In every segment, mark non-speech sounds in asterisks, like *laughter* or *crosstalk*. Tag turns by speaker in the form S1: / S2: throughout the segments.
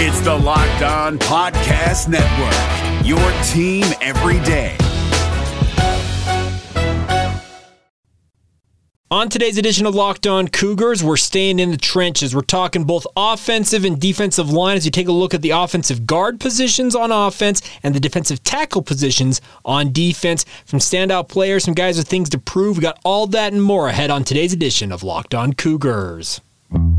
S1: It's the Locked On Podcast Network, your team every day.
S2: On today's edition of Locked On Cougars, we're staying in the trenches. We're talking both offensive and defensive line as you take a look at the offensive guard positions on offense and the defensive tackle positions on defense. From standout players, some guys with things to prove. We got all that and more ahead on today's edition of Locked On Cougars.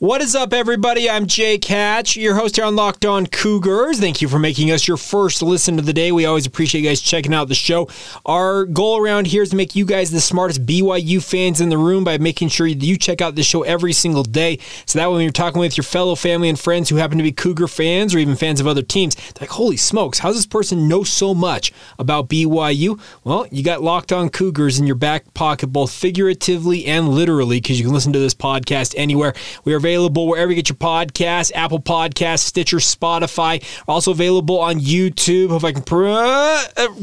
S2: What is up, everybody? I'm Jake Hatch, your host here on Locked On Cougars. Thank you for making us your first listen of the day. We always appreciate you guys checking out the show. Our goal around here is to make you guys the smartest BYU fans in the room by making sure you check out the show every single day. So that way, when you're talking with your fellow family and friends who happen to be Cougar fans or even fans of other teams, they're like, holy smokes, how's this person know so much about BYU? Well, you got Locked On Cougars in your back pocket, both figuratively and literally, because you can listen to this podcast anywhere. We are available wherever you get your podcasts Apple Podcasts, Stitcher, Spotify. Also available on YouTube. If I can. Uh,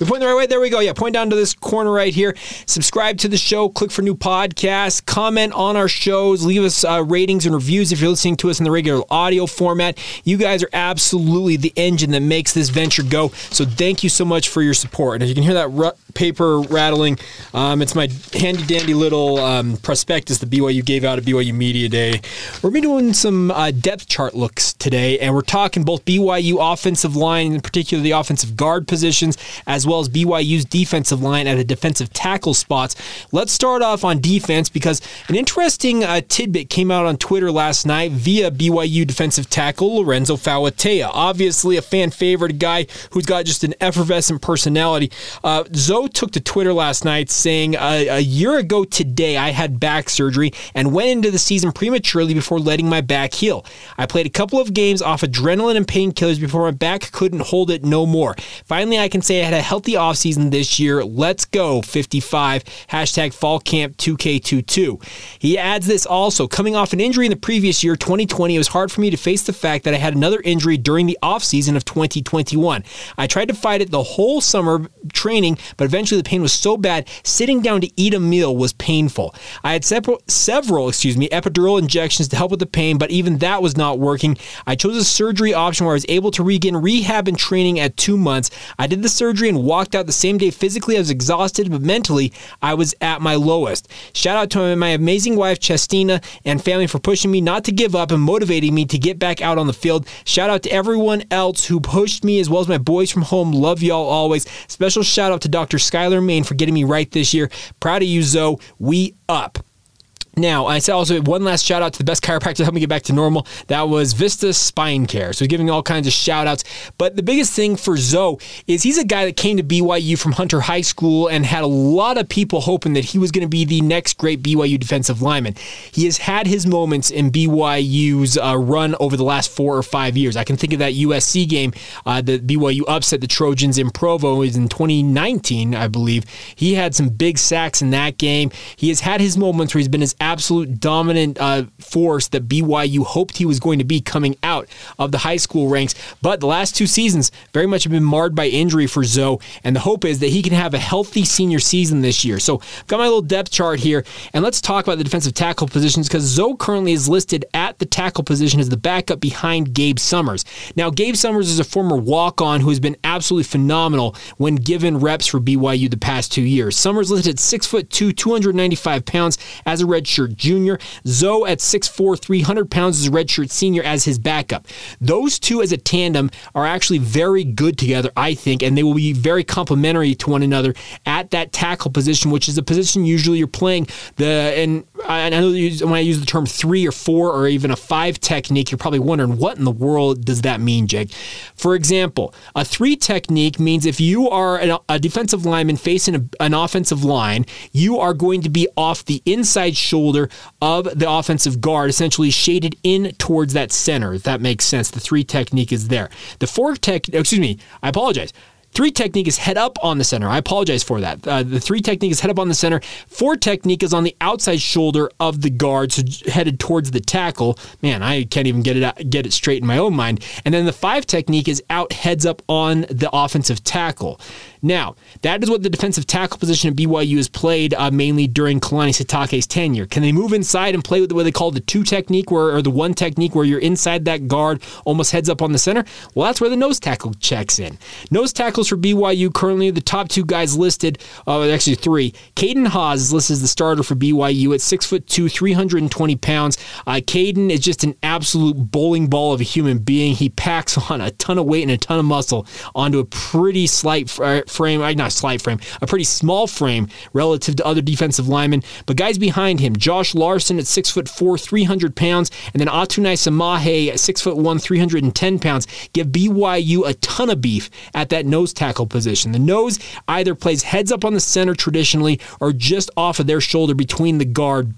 S2: we point the right way. There we go. Yeah, point down to this corner right here. Subscribe to the show. Click for new podcasts. Comment on our shows. Leave us uh, ratings and reviews if you're listening to us in the regular audio format. You guys are absolutely the engine that makes this venture go. So thank you so much for your support. And as you can hear that r- paper rattling, um, it's my handy dandy little um, prospectus the BYU gave out at BYU Media Day. We're going to be doing some uh, depth chart looks today, and we're talking both BYU offensive line, in particular the offensive guard positions, as well as BYU's defensive line at the defensive tackle spots. Let's start off on defense because an interesting uh, tidbit came out on Twitter last night via BYU defensive tackle Lorenzo Fauatea. Obviously, a fan favorite guy who's got just an effervescent personality. Uh, Zoe took to Twitter last night saying, A year ago today, I had back surgery and went into the season prematurely before letting my back heal. I played a couple of games off adrenaline and painkillers before my back couldn't hold it no more. Finally, I can say I had a healthy offseason this year. Let's go, 55. Hashtag fall camp 2K22. He adds this also coming off an injury in the previous year, 2020, it was hard for me to face the fact that I had another injury during the offseason of 2021. I tried to fight it the whole summer training, but eventually the pain was so bad, sitting down to eat a meal was painful. I had several, several excuse me, epidural injections to help with the pain, but even that was not working. I chose a surgery option where I was able to regain rehab and training at two months. I did the surgery and walked out the same day physically. I was exhausted, but mentally, I was at my lowest. Shout out to my amazing wife, Chestina, and family for pushing me not to give up and motivating me to get back out on the field. Shout out to everyone else who pushed me, as well as my boys from home. Love y'all always. Special shout out to Dr. Skylar Main for getting me right this year. Proud of you, Zoe. We up. Now, I said also one last shout out to the best chiropractor to help me get back to normal. That was Vista Spine Care. So giving all kinds of shout outs. But the biggest thing for Zoe is he's a guy that came to BYU from Hunter High School and had a lot of people hoping that he was going to be the next great BYU defensive lineman. He has had his moments in BYU's uh, run over the last four or five years. I can think of that USC game uh, that BYU upset the Trojans in Provo was in 2019, I believe. He had some big sacks in that game. He has had his moments where he's been his absolute dominant uh, force that BYU hoped he was going to be coming out of the high school ranks. But the last two seasons very much have been marred by injury for Zoe, and the hope is that he can have a healthy senior season this year. So I've got my little depth chart here, and let's talk about the defensive tackle positions because Zoe currently is listed at the tackle position as the backup behind Gabe Summers. Now, Gabe Summers is a former walk-on who has been absolutely phenomenal when given reps for BYU the past two years. Summers listed at six foot two, 295 pounds as a redshirt redshirt junior. Zoe at 6'4, 300 pounds as a redshirt senior as his backup. Those two as a tandem are actually very good together, I think, and they will be very complementary to one another at that tackle position, which is a position usually you're playing the and I know when I use the term three or four or even a five technique, you're probably wondering what in the world does that mean, Jake? For example, a three technique means if you are a defensive lineman facing an offensive line, you are going to be off the inside shoulder shoulder of the offensive guard, essentially shaded in towards that center, if that makes sense. The three technique is there. The four tech, excuse me, I apologize. Three technique is head up on the center. I apologize for that. Uh, the three technique is head up on the center. Four technique is on the outside shoulder of the guard, so headed towards the tackle. Man, I can't even get it out, get it straight in my own mind. And then the five technique is out heads up on the offensive tackle. Now, that is what the defensive tackle position at BYU has played uh, mainly during Kalani Sitake's tenure. Can they move inside and play with what they call the two technique, where, or the one technique, where you're inside that guard, almost heads up on the center? Well, that's where the nose tackle checks in. Nose tackles for BYU currently the top two guys listed, uh, actually three. Caden Haws is listed as the starter for BYU at six foot two, 320 pounds. Uh, Caden is just an absolute bowling ball of a human being. He packs *laughs* on a ton of weight and a ton of muscle onto a pretty slight frame, uh, not slight frame, a pretty small frame relative to other defensive linemen. But guys behind him, Josh Larson at six foot four, 300 pounds, and then Atunaisa Mahe at six foot one, 310 pounds, give BYU a ton of beef at that nose tackle position. The nose either plays heads up on the center traditionally or just off of their shoulder between the guard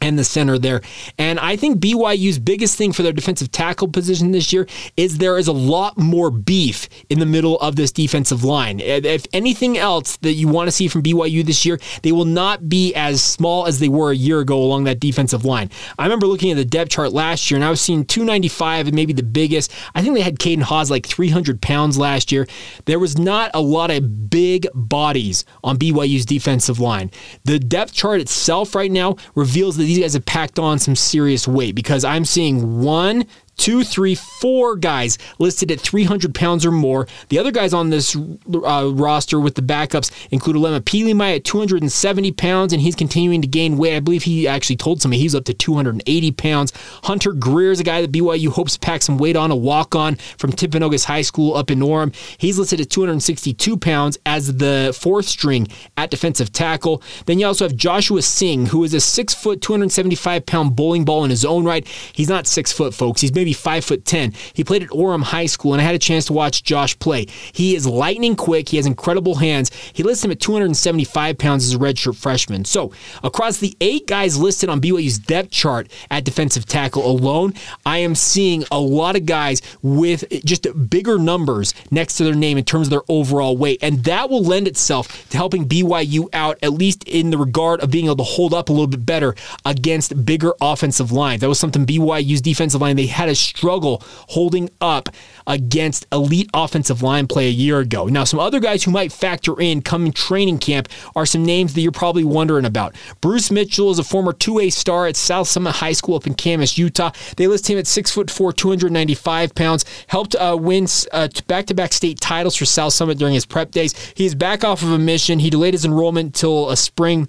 S2: and the center there. And I think BYU's biggest thing for their defensive tackle position this year is there is a lot more beef in the middle of this defensive line. If anything else that you want to see from BYU this year, they will not be as small as they were a year ago along that defensive line. I remember looking at the depth chart last year and I was seeing 295 and maybe the biggest. I think they had Caden Haws like 300 pounds last year. There was not a lot of big bodies on BYU's defensive line. The depth chart itself right now reveals that these guys have packed on some serious weight because I'm seeing one, two, three, four guys listed at 300 pounds or more. The other guys on this uh, roster with the backups include Alema Pilimai at 270 pounds, and he's continuing to gain weight. I believe he actually told somebody he's up to 280 pounds. Hunter Greer is a guy that BYU hopes to pack some weight on, a walk on from Timpanogos High School up in Orem. He's listed at 262 pounds as the fourth string at defensive tackle. Then you also have Joshua Singh, who is a six foot, 275 pound bowling ball in his own right. He's not six foot, folks. He's maybe maybe five foot ten. He played at Orem High School, and I had a chance to watch Josh play. He is lightning quick. He has incredible hands. He lists him at 275 pounds as a redshirt freshman. So across the eight guys listed on BYU's depth chart at defensive tackle alone, I am seeing a lot of guys with just bigger numbers next to their name in terms of their overall weight, and that will lend itself to helping BYU out at least in the regard of being able to hold up a little bit better against bigger offensive lines. That was something BYU's defensive line they had a struggle holding up against elite offensive line play a year ago. Now, some other guys who might factor in coming training camp are some names that you're probably wondering about. Bruce Mitchell is a former 2A star at South Summit High School up in Kamas, Utah. They list him at 6'4, 295 pounds. Helped uh, win back to back state titles for South Summit during his prep days. He's back off of a mission. He delayed his enrollment until a spring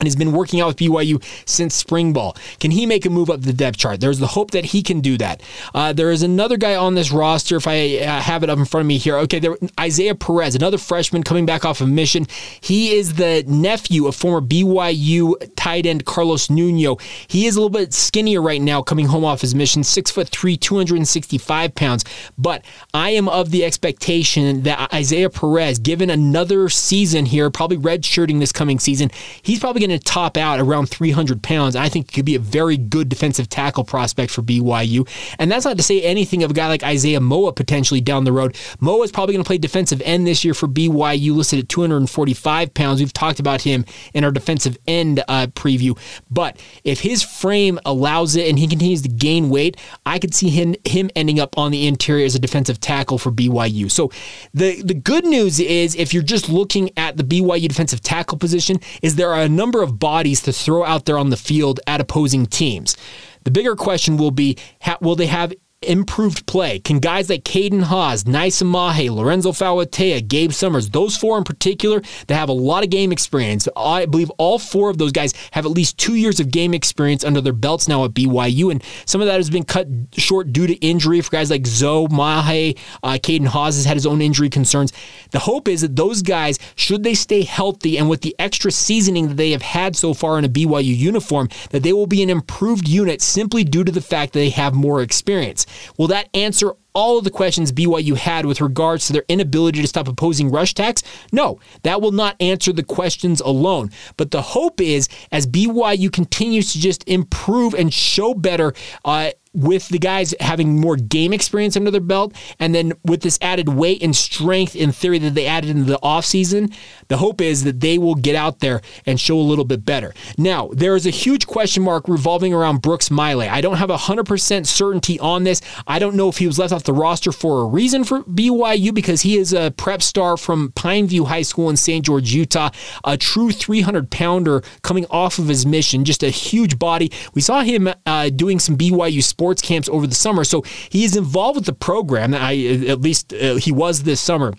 S2: and he has been working out with BYU since spring ball. Can he make a move up the depth chart? There's the hope that he can do that. Uh, there is another guy on this roster, if I uh, have it up in front of me here. Okay, there, Isaiah Perez, another freshman coming back off a mission. He is the nephew of former BYU tight end Carlos Nuno. He is a little bit skinnier right now, coming home off his mission, six foot three, 265 pounds. But I am of the expectation that Isaiah Perez, given another season here, probably redshirting this coming season, he's probably going to top out around 300 pounds. I think could be a very good defensive tackle prospect for BYU. And that's not to say anything of a guy like Isaiah Moa potentially down the road. Moa is probably going to play defensive end this year for BYU, listed at 245 pounds. We've talked about him in our defensive end uh, preview. But if his frame allows it and he continues to gain weight, I could see him him ending up on the interior as a defensive tackle for BYU. So the the good news is if you're just looking at the BYU defensive tackle position, is there are a number number of bodies to throw out there on the field at opposing teams. The bigger question will be will they have improved play? Can guys like Caden Haws, Naisa Mahe, Lorenzo Fauatea, Gabe Summers, those four in particular that have a lot of game experience, I believe all four of those guys have at least two years of game experience under their belts now at BYU, and some of that has been cut short due to injury for guys like Zoe, Mahe, uh, Caden Haws has had his own injury concerns. The hope is that those guys, should they stay healthy and with the extra seasoning that they have had so far in a BYU uniform, that they will be an improved unit simply due to the fact that they have more experience. Will that answer all of the questions BYU had with regards to their inability to stop opposing rush attacks? No, that will not answer the questions alone. But the hope is as BYU continues to just improve and show better, uh, with the guys having more game experience under their belt, and then with this added weight and strength in theory that they added into the offseason, the hope is that they will get out there and show a little bit better. Now, there is a huge question mark revolving around Brooks Maile. I don't have 100% certainty on this. I don't know if he was left off the roster for a reason for BYU because he is a prep star from Pineview High School in St. George, Utah, a true 300 pounder coming off of his mission, just a huge body. We saw him uh, doing some BYU sports sports camps over the summer. So he is involved with the program. I at least uh, he was this summer.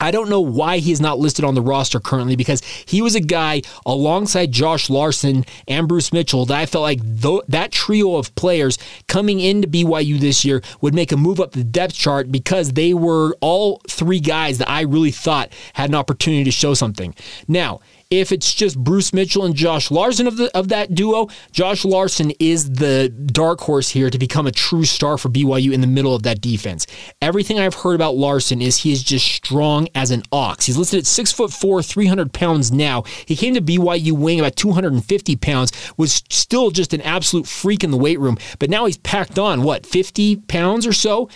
S2: I don't know why he is not listed on the roster currently because he was a guy alongside Josh Larson and Bruce Mitchell that I felt like th- that trio of players coming into BYU this year would make a move up the depth chart because they were all three guys that I really thought had an opportunity to show something. Now, if it's just Bruce Mitchell and Josh Larson of the of that duo, Josh Larson is the dark horse here to become a true star for BYU in the middle of that defense. Everything I've heard about Larson is he is just strong as an ox. He's listed at six foot four, 300 pounds now. He came to BYU weighing about 250 pounds, was still just an absolute freak in the weight room, but now he's packed on what 50 pounds or so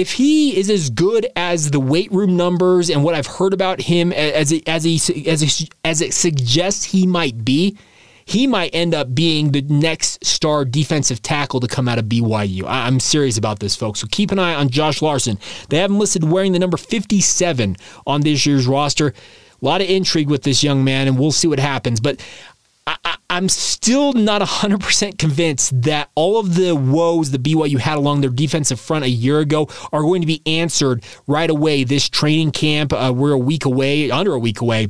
S2: if he is as good as the weight room numbers and what I've heard about him as it, as he as as it suggests he might be, he might end up being the next star defensive tackle to come out of BYU. I'm serious about this, folks. So keep an eye on Josh Larson. They have him listed wearing the number 57 on this year's roster. A lot of intrigue with this young man, and we'll see what happens. But I, am still not 100% convinced that all of the woes the BYU had along their defensive front a year ago are going to be answered right away this training camp. Uh, we're a week away, under a week away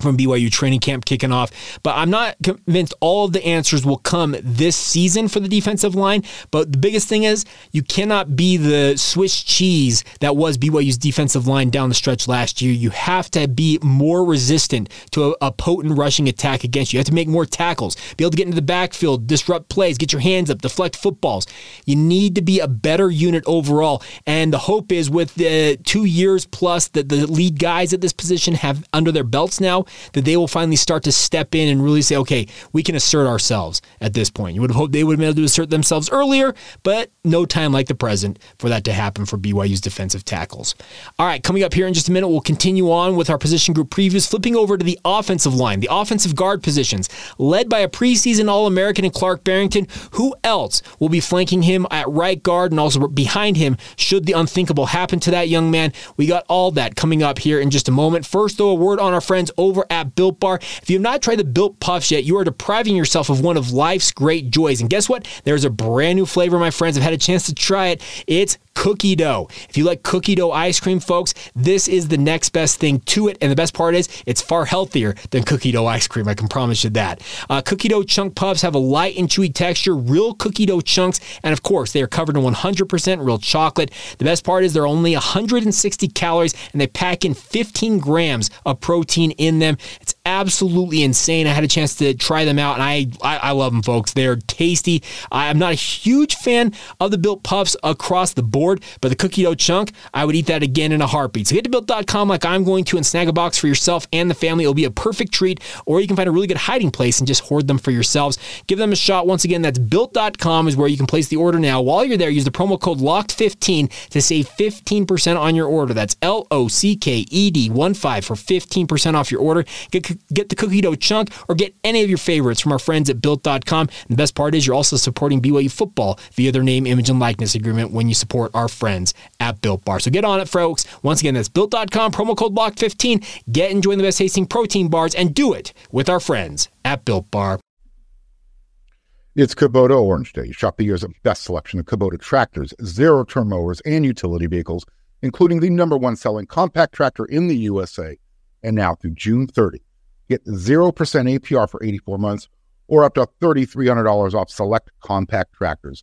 S2: from BYU training camp kicking off. But I'm not convinced all of the answers will come this season for the defensive line. But the biggest thing is you cannot be the Swiss cheese that was BYU's defensive line down the stretch last year. You have to be more resistant to a, a potent rushing attack against you. You have to make more tackles, be able to get into the backfield, disrupt plays, get your hands up, deflect footballs. You need to be a better unit overall. And the hope is with the two years plus that the lead guys at this position have under their belts now, that they will finally start to step in and really say, okay, we can assert ourselves at this point. You would have hoped they would have been able to assert themselves earlier, but no time like the present for that to happen for BYU's defensive tackles. All right, coming up here in just a minute, we'll continue on with our position group previews, flipping over to the offensive line, the offensive guard positions, led by a preseason All American in Clark Barrington. Who else will be flanking him at right guard and also behind him should the unthinkable happen to that young man? We got all that coming up here in just a moment. First, though, a word on our friends over over at Built Bar. If you have not tried the Built Puffs yet, you are depriving yourself of one of life's great joys. And guess what? There's a brand new flavor, my friends. I've had a chance to try it. It's cookie dough. If you like cookie dough ice cream, folks, this is the next best thing to it. And the best part is, it's far healthier than cookie dough ice cream. I can promise you that. Uh, cookie dough chunk puffs have a light and chewy texture, real cookie dough chunks, and of course, they are covered in 100% real chocolate. The best part is they're only 160 calories and they pack in 15 grams of protein in them. It's absolutely insane. I had a chance to try them out, and I I, I love them, folks. They're tasty. I'm not a huge fan of the built puffs across the board but the cookie dough chunk, I would eat that again in a heartbeat. So get to built.com like I'm going to and snag a box for yourself and the family. It'll be a perfect treat, or you can find a really good hiding place and just hoard them for yourselves. Give them a shot. Once again, that's built.com is where you can place the order now. While you're there, use the promo code LOCKED15 to save 15% on your order. That's L O C K E D 1 5 for 15% off your order. Get, get the cookie dough chunk or get any of your favorites from our friends at built.com. And the best part is you're also supporting BYU football via their name, image, and likeness agreement when you support our friends at Built Bar. So get on it, folks. Once again, that's built.com, promo code BLOCK15. Get and join the best tasting protein bars and do it with our friends at Built Bar.
S3: It's Kubota Orange Day. Shop the year's best selection of Kubota tractors, zero turn mowers, and utility vehicles, including the number one selling compact tractor in the USA. And now through June 30, get 0% APR for 84 months or up to $3,300 off select compact tractors.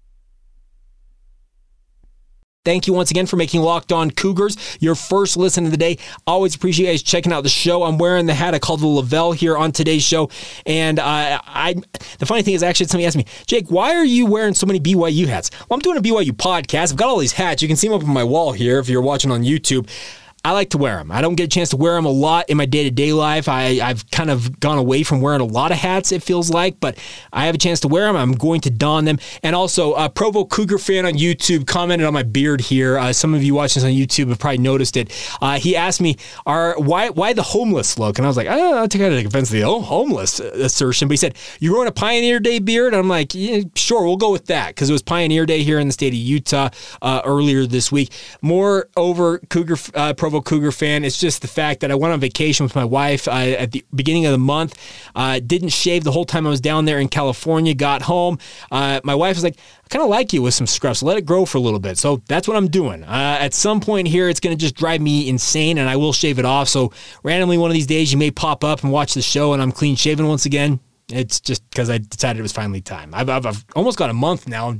S2: Thank you once again for making Locked On Cougars your first listen of the day. Always appreciate you guys checking out the show. I'm wearing the hat I call the Lavelle here on today's show, and uh, I. The funny thing is, actually, somebody asked me, Jake, why are you wearing so many BYU hats? Well, I'm doing a BYU podcast. I've got all these hats. You can see them up on my wall here if you're watching on YouTube. I like to wear them. I don't get a chance to wear them a lot in my day to day life. I, I've kind of gone away from wearing a lot of hats, it feels like, but I have a chance to wear them. I'm going to don them. And also, uh, Provo Cougar fan on YouTube commented on my beard here. Uh, some of you watching this on YouTube have probably noticed it. Uh, he asked me, "Are why why the homeless look?" And I was like, I don't know, I offense to the homeless assertion. But he said, You're growing a Pioneer Day beard? And I'm like, yeah, Sure, we'll go with that because it was Pioneer Day here in the state of Utah uh, earlier this week. More over Cougar uh, Provo Provo Cougar fan. It's just the fact that I went on vacation with my wife uh, at the beginning of the month. Uh, didn't shave the whole time I was down there in California. Got home. Uh, my wife was like, I kind of like you with some scruffs. Let it grow for a little bit. So that's what I'm doing. Uh, at some point here, it's going to just drive me insane, and I will shave it off. So randomly, one of these days, you may pop up and watch the show, and I'm clean shaven once again. It's just because I decided it was finally time. I've, I've, I've almost got a month now.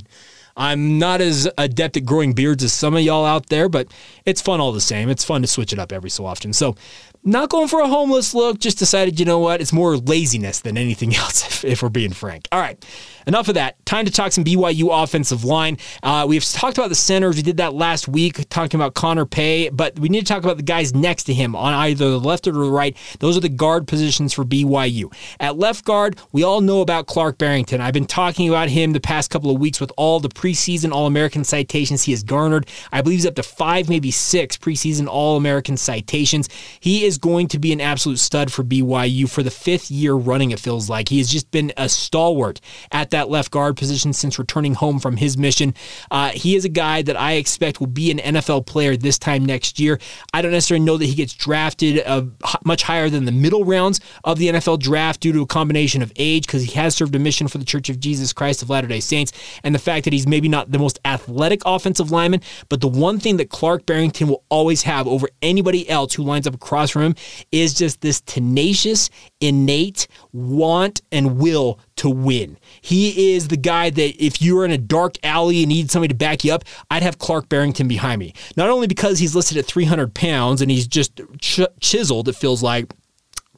S2: I'm not as adept at growing beards as some of y'all out there, but it's fun all the same. It's fun to switch it up every so often. So not going for a homeless look, just decided, you know what, it's more laziness than anything *laughs* else, if, if we're being frank. All right, enough of that. Time to talk some BYU offensive line. Uh, we've talked about the centers. We did that last week, talking about Connor Pay, but we need to talk about the guys next to him on either the left or the right. Those are the guard positions for BYU. At left guard, we all know about Clark Barrington. I've been talking about him the past couple of weeks with all the preseason All American citations he has garnered. I believe he's up to five, maybe six preseason All American citations. He is going to be an absolute stud for BYU for the fifth year running, it feels like. He has just been a stalwart at that left guard position since returning home from his mission. Uh, he is a guy that I expect will be an NFL player this time next year. I don't necessarily know that he gets drafted uh, much higher than the middle rounds of the NFL draft due to a combination of age, because he has served a mission for the Church of Jesus Christ of Latter day Saints, and the fact that he's maybe not the most athletic offensive lineman, but the one thing that Clark Barrington will always have over anybody else who lines up across from him is just this tenacious, innate want and will to win. He is the guy that if you're in a dark alley and need somebody to back you up, I'd have Clark Barrington behind me. Not only because he's listed at 300 pounds and he's just ch- chiseled, it feels like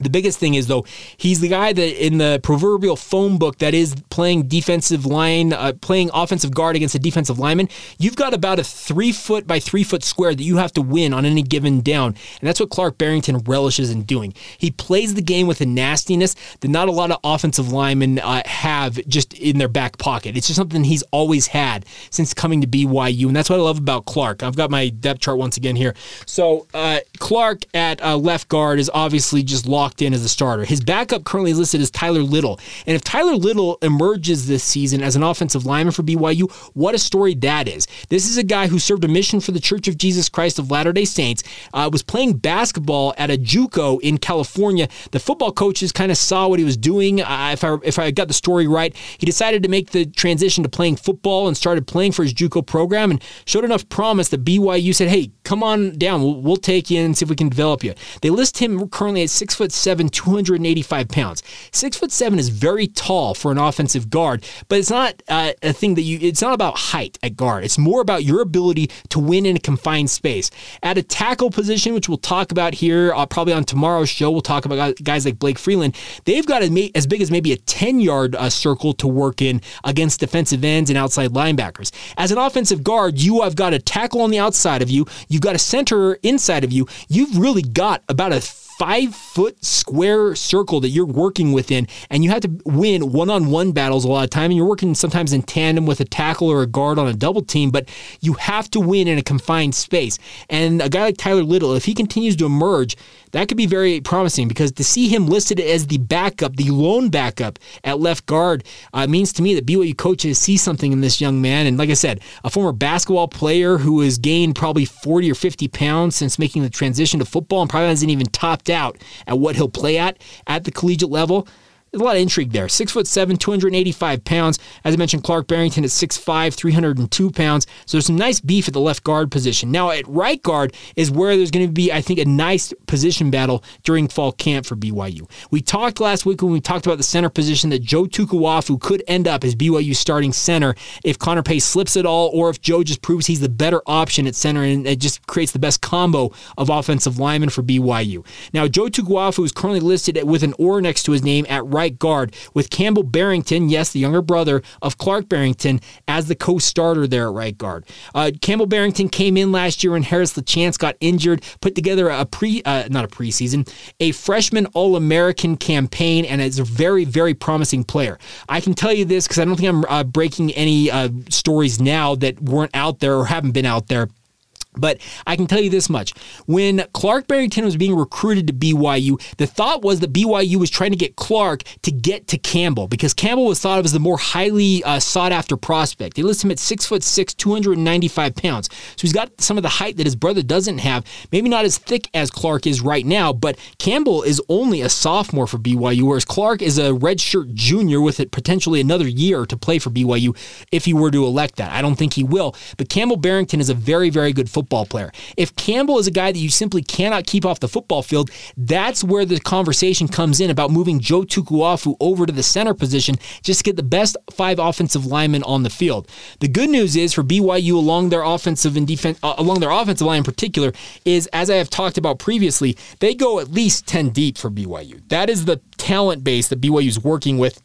S2: the biggest thing is though he's the guy that in the proverbial phone book that is playing defensive line, uh, playing offensive guard against a defensive lineman. You've got about a three foot by three foot square that you have to win on any given down, and that's what Clark Barrington relishes in doing. He plays the game with a nastiness that not a lot of offensive linemen uh, have just in their back pocket. It's just something he's always had since coming to BYU, and that's what I love about Clark. I've got my depth chart once again here. So uh, Clark at uh, left guard is obviously just lost locked in as a starter. His backup currently listed as Tyler Little. And if Tyler Little emerges this season as an offensive lineman for BYU, what a story that is. This is a guy who served a mission for the Church of Jesus Christ of Latter day Saints, uh, was playing basketball at a Juco in California. The football coaches kind of saw what he was doing. Uh, if, I, if I got the story right, he decided to make the transition to playing football and started playing for his Juco program and showed enough promise that BYU said, hey, come on down. We'll, we'll take you and see if we can develop you. They list him currently at six foot seven, 285 pounds. Six foot seven is very tall for an offensive guard, but it's not uh, a thing that you, it's not about height at guard. It's more about your ability to win in a confined space. At a tackle position, which we'll talk about here, uh, probably on tomorrow's show, we'll talk about guys like Blake Freeland. They've got as big as maybe a 10 yard uh, circle to work in against defensive ends and outside linebackers. As an offensive guard, you have got a tackle on the outside of you, you've got a center inside of you. You've really got about a five foot square circle that you're working within, and you have to win one on one battles a lot of time. And you're working sometimes in tandem with a tackle or a guard on a double team, but you have to win in a confined space. And a guy like Tyler Little, if he continues to emerge, that could be very promising because to see him listed as the backup, the lone backup at left guard, uh, means to me that BYU coaches see something in this young man. And like I said, a former basketball player who has gained probably 40 or 50 pounds since making the transition to football and probably hasn't even topped out at what he'll play at at the collegiate level there's a lot of intrigue there. Six foot seven, 285 pounds. As I mentioned, Clark Barrington is 6'5, 302 pounds. So there's some nice beef at the left guard position. Now at right guard is where there's going to be, I think, a nice position battle during fall camp for BYU. We talked last week when we talked about the center position that Joe Tukuafu could end up as BYU starting center if Connor Pace slips at all, or if Joe just proves he's the better option at center and it just creates the best combo of offensive linemen for BYU. Now, Joe Tukuafu is currently listed with an or next to his name at right guard, with Campbell Barrington, yes, the younger brother of Clark Barrington, as the co-starter there at right guard. Uh, Campbell Barrington came in last year when Harris LaChance got injured, put together a pre, uh, not a preseason, a freshman All-American campaign, and is a very, very promising player. I can tell you this because I don't think I'm uh, breaking any uh, stories now that weren't out there or haven't been out there. But I can tell you this much. When Clark Barrington was being recruited to BYU, the thought was that BYU was trying to get Clark to get to Campbell because Campbell was thought of as the more highly uh, sought after prospect. They list him at 6'6, 295 pounds. So he's got some of the height that his brother doesn't have. Maybe not as thick as Clark is right now, but Campbell is only a sophomore for BYU, whereas Clark is a redshirt junior with it potentially another year to play for BYU if he were to elect that. I don't think he will, but Campbell Barrington is a very, very good football football player. If Campbell is a guy that you simply cannot keep off the football field, that's where the conversation comes in about moving Joe Tukuafu over to the center position just to get the best five offensive linemen on the field. The good news is for BYU along their offensive and defense uh, along their offensive line in particular is as I have talked about previously, they go at least 10 deep for BYU. That is the talent base that BYU is working with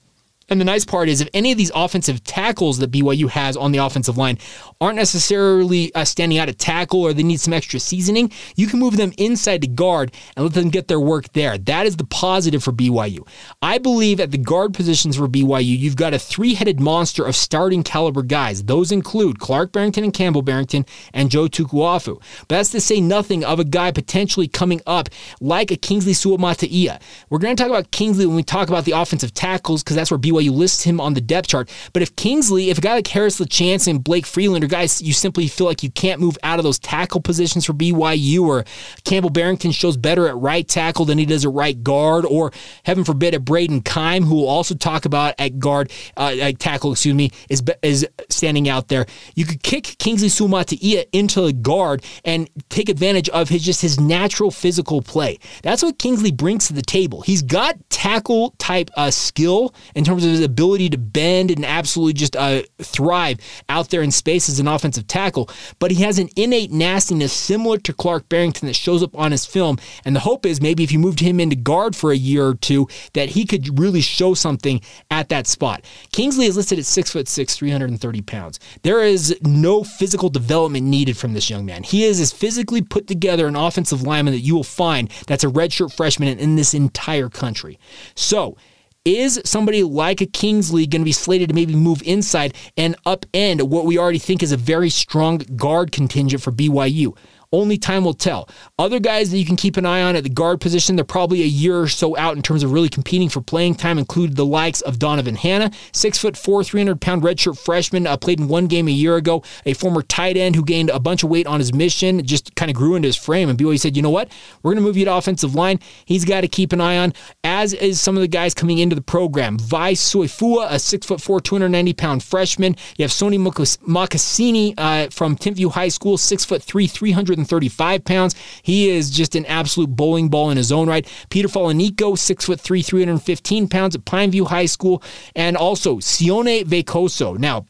S2: and the nice part is, if any of these offensive tackles that BYU has on the offensive line aren't necessarily uh, standing out at tackle or they need some extra seasoning, you can move them inside to guard and let them get their work there. That is the positive for BYU. I believe at the guard positions for BYU, you've got a three headed monster of starting caliber guys. Those include Clark Barrington and Campbell Barrington and Joe Tukuafu. But that's to say nothing of a guy potentially coming up like a Kingsley Suamataia. We're going to talk about Kingsley when we talk about the offensive tackles because that's where BYU you list him on the depth chart. But if Kingsley, if a guy like Harris LaChance and Blake Freeland are guys you simply feel like you can't move out of those tackle positions for BYU, or Campbell Barrington shows better at right tackle than he does at right guard, or heaven forbid at Braden Keim, who we'll also talk about at guard, uh, at tackle, excuse me, is is standing out there. You could kick Kingsley Suamataia into the guard and take advantage of his just his natural physical play. That's what Kingsley brings to the table. He's got tackle type uh, skill in terms of his ability to bend and absolutely just uh, thrive out there in space as an offensive tackle. But he has an innate nastiness similar to Clark Barrington that shows up on his film. And the hope is maybe if you moved him into guard for a year or two, that he could really show something at that spot. Kingsley is listed at six foot six, 330 pounds. There is no physical development needed from this young man. He is as physically put together an offensive lineman that you will find that's a redshirt freshman in this entire country. So is somebody like a Kingsley going to be slated to maybe move inside and upend what we already think is a very strong guard contingent for BYU? Only time will tell. Other guys that you can keep an eye on at the guard position, they're probably a year or so out in terms of really competing for playing time, include the likes of Donovan Hanna, six foot four, 300 pound redshirt freshman, uh, played in one game a year ago, a former tight end who gained a bunch of weight on his mission, just kind of grew into his frame. And BYU said, you know what? We're going to move you to offensive line. He's got to keep an eye on, as is some of the guys coming into the program. Vai Soifua, a six foot four, 290 pound freshman. You have Sony Makasini uh, from Timpview High School, six foot three, 300 135 pounds. He is just an absolute bowling ball in his own right. Peter Falanico, six foot three, 315 pounds at Pineview High School, and also Sione Veikoso. Now,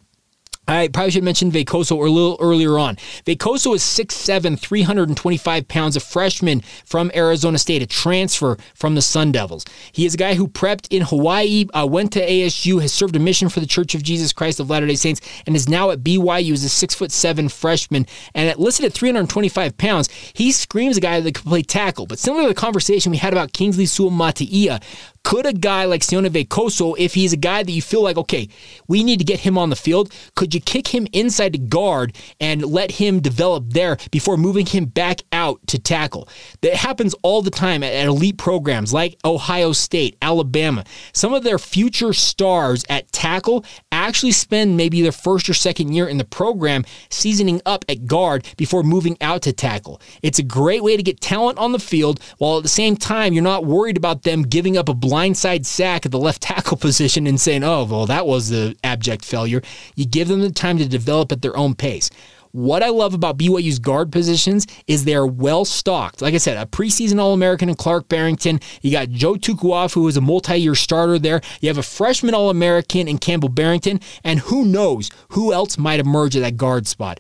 S2: I probably should mention Veikoso a little earlier on. Veikoso is 6'7, 325 pounds, a freshman from Arizona State, a transfer from the Sun Devils. He is a guy who prepped in Hawaii, uh, went to ASU, has served a mission for the Church of Jesus Christ of Latter day Saints, and is now at BYU as a 6'7 freshman. And at, listed at 325 pounds, he screams a guy that can play tackle. But similar to the conversation we had about Kingsley Suamataia, could a guy like Sione Veikoso, if he's a guy that you feel like, okay, we need to get him on the field, could you kick him inside to guard and let him develop there before moving him back out to tackle? That happens all the time at, at elite programs like Ohio State, Alabama. Some of their future stars at tackle actually spend maybe their first or second year in the program seasoning up at guard before moving out to tackle. It's a great way to get talent on the field while at the same time you're not worried about them giving up a blindside sack at the left *laughs* tackle position and saying, oh, well, that was the abject failure. You give them the time to develop at their own pace. What I love about BYU's guard positions is they're well stocked. Like I said, a preseason All American in Clark Barrington. You got Joe Tukuafu, who is a multi year starter there. You have a freshman All American in Campbell Barrington. And who knows who else might emerge at that guard spot.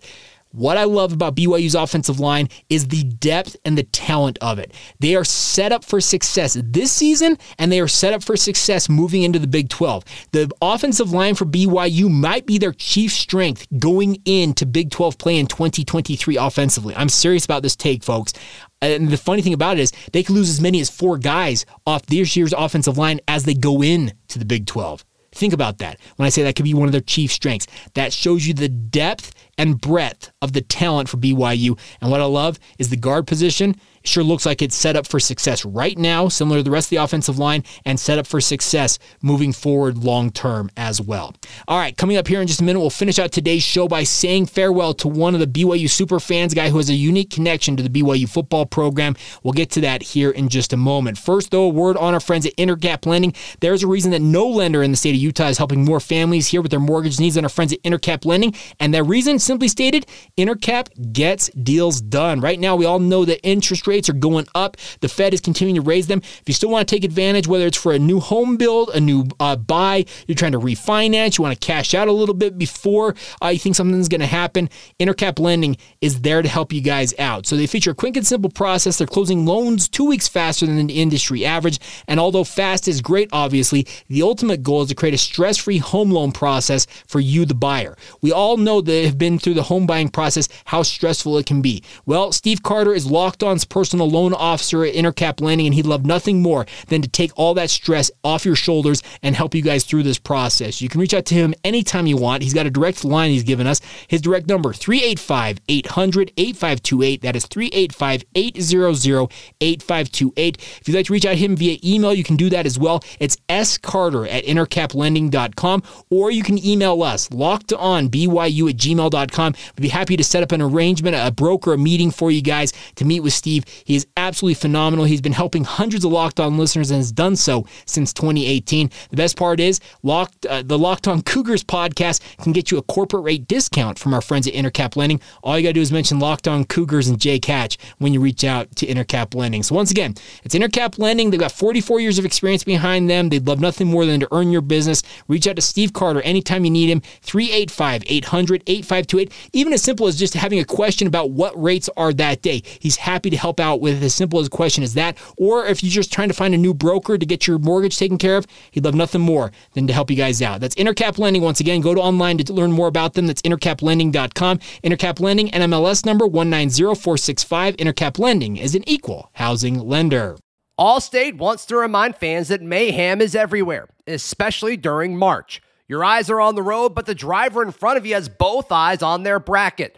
S2: What I love about BYU's offensive line is the depth and the talent of it. They are set up for success this season, and they are set up for success moving into the Big 12. The offensive line for BYU might be their chief strength going into Big 12 play in 2023 offensively. I'm serious about this take, folks. And the funny thing about it is they could lose as many as four guys off this year's offensive line as they go in to the Big 12. Think about that. When I say that could be one of their chief strengths, that shows you the depth and breadth of the talent for BYU. And what I love is the guard position sure looks like it's set up for success right now, similar to the rest of the offensive line, and set up for success moving forward long term as well. All right, coming up here in just a minute, we'll finish out today's show by saying farewell to one of the BYU super fans, guy who has a unique connection to the BYU football program. We'll get to that here in just a moment. First, though, a word on our friends at Intercap Lending. There's a reason that no lender in the state of Utah is helping more families here with their mortgage needs than our friends at Intercap Lending. And that reason, simply stated, Intercap gets deals done. Right now, we all know that interest rates are going up. The Fed is continuing to raise them. If you still want to take advantage, whether it's for a new home build, a new uh, buy, you're trying to refinance, you want to cash out a little bit before uh, you think something's going to happen, Intercap Lending is there to help you guys out. So they feature a quick and simple process. They're closing loans two weeks faster than the industry average. And although fast is great, obviously, the ultimate goal is to create a stress free home loan process for you, the buyer. We all know that have been through the home buying process how stressful it can be. Well, Steve Carter is locked on's personal loan officer at Intercap Lending, and he'd love nothing more than to take all that stress off your shoulders and help you guys through this process. You can reach out to him anytime you want. He's got a direct line he's given us. His direct number 385 800 8528. That is 385 800 8528. If you'd like to reach out to him via email, you can do that as well. It's scarter at intercaplending.com, or you can email us locked on byu at gmail.com. We'd be happy to set up an arrangement, a broker, a meeting for you guys to meet with Steve. He is absolutely phenomenal. He's been helping hundreds of Locked On listeners and has done so since 2018. The best part is Locked uh, the Locked On Cougars podcast can get you a corporate rate discount from our friends at Intercap Lending. All you got to do is mention Locked On Cougars and Jake Hatch when you reach out to Intercap Lending. So once again, it's Intercap Lending. They've got 44 years of experience behind them. They'd love nothing more than to earn your business. Reach out to Steve Carter anytime you need him. 385 800 8528. Even as simple as just having a question about what rates are that day. He's happy to help out with as simple as a question as that. Or if you're just trying to find a new broker to get your mortgage taken care of, he'd love nothing more than to help you guys out. That's Intercap Lending. Once again, go to online to learn more about them. That's intercaplending.com. Intercap Lending, NMLS number 190465. Intercap Lending is an equal housing lender.
S4: Allstate wants to remind fans that mayhem is everywhere, especially during March. Your eyes are on the road, but the driver in front of you has both eyes on their bracket.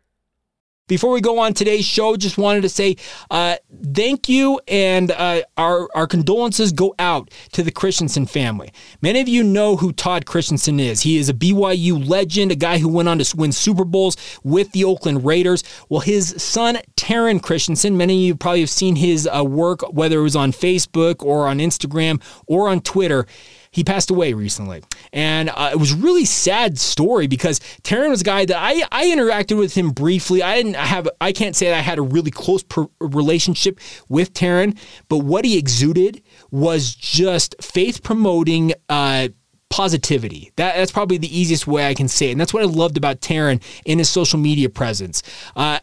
S2: Before we go on today's show, just wanted to say uh, thank you and uh, our, our condolences go out to the Christensen family. Many of you know who Todd Christensen is. He is a BYU legend, a guy who went on to win Super Bowls with the Oakland Raiders. Well, his son, Teren Christensen, many of you probably have seen his uh, work, whether it was on Facebook or on Instagram or on Twitter he passed away recently. And uh, it was really sad story because Teren was a guy that I, I interacted with him briefly. I didn't have, I can't say that I had a really close per- relationship with Teren, but what he exuded was just faith promoting, uh, positivity. That, that's probably the easiest way I can say it. And that's what I loved about Teren in his social media presence. Uh,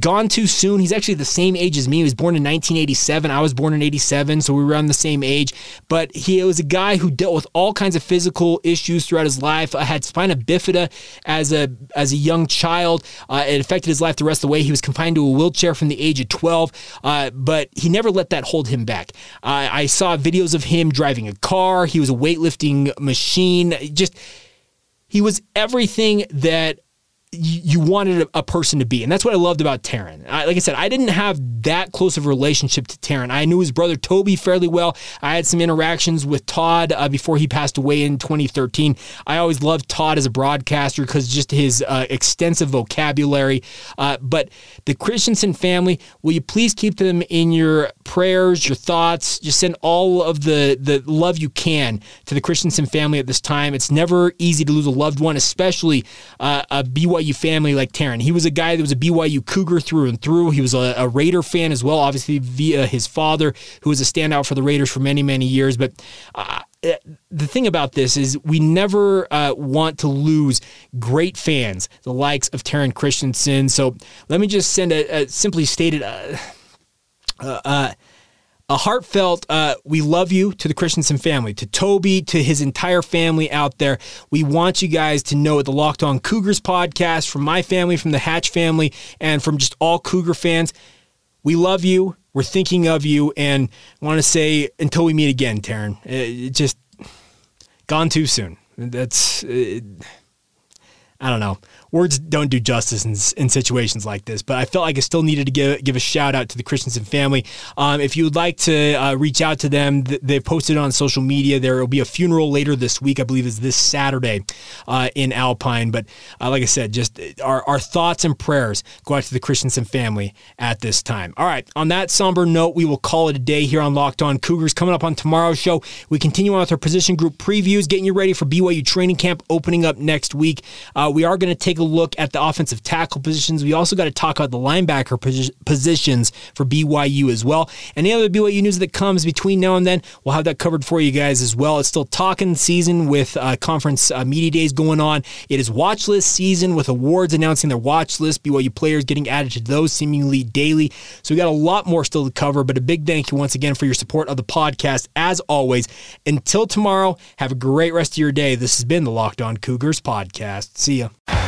S2: gone too soon. He's actually the same age as me. He was born in 1987. I was born in 87, so we were around the same age. But he was a guy who dealt with all kinds of physical issues throughout his life. I had spina bifida as a as a young child. Uh, it affected his life the rest of the way. He was confined to a wheelchair from the age of 12, uh, but he never let that hold him back. Uh, I saw videos of him driving a car. He was a weightlifting machine. Just he was everything that you wanted a, person to be. And that's what I loved about Teren. I, like I said, I didn't have that close of a relationship to Teren. I knew his brother Toby fairly well. I had some interactions with Todd uh, before he passed away in 2013. I always loved Todd as a broadcaster because just his uh, extensive vocabulary. Uh, but the Christensen family, will you please keep them in your prayers, your thoughts? Just send all of the, the love you can to the Christensen family at this time. It's never easy to lose a loved one, especially uh, a BYU BYU family like Teren. He was a guy that was a BYU Cougar through and through. He was a, a Raider fan as well, obviously via his father, who was a standout for the Raiders for many, many years. But uh, the thing about this is we never uh, want to lose great fans, the likes of Teren Christensen. So let me just send a, a simply stated. Uh, uh, uh a heartfelt uh, we love you to the Christensen family, to Toby, to his entire family out there. We want you guys to know at the Locked On Cougars podcast, from my family, from the Hatch family, and from just all Cougar fans, we love you. We're thinking of you, and want to say until we meet again, Teren. It just gone too soon. That's. It, I don't know words don't do justice in, in situations like this, but I felt like I still needed to give, give a shout out to the Christensen family. Um, if you would like to uh, reach out to them, th- they've posted on social media. There will be a funeral later this week, I believe is this Saturday uh, in Alpine. But uh, like I said, just our, our thoughts and prayers go out to the Christensen family at this time. All right, on that somber note, we will call it a day here on Locked On Cougars. Coming up on tomorrow's show, we continue on with our position group previews, getting you ready for BYU training camp opening up next week. Uh, we are going to take take a look at the offensive tackle positions. We also got to talk about the linebacker posi- positions for BYU as well. Any other BYU news that comes between now and then, we'll have that covered for you guys as well. It's still talking season with uh, conference uh, media days going on. It is watch list season with awards announcing their watch list. BYU players getting added to those seemingly daily. So we got a lot more still to cover, but a big thank you once again for your support of the podcast as always. Until tomorrow, have a great rest of your day. This has been the Locked On Cougars podcast. See ya.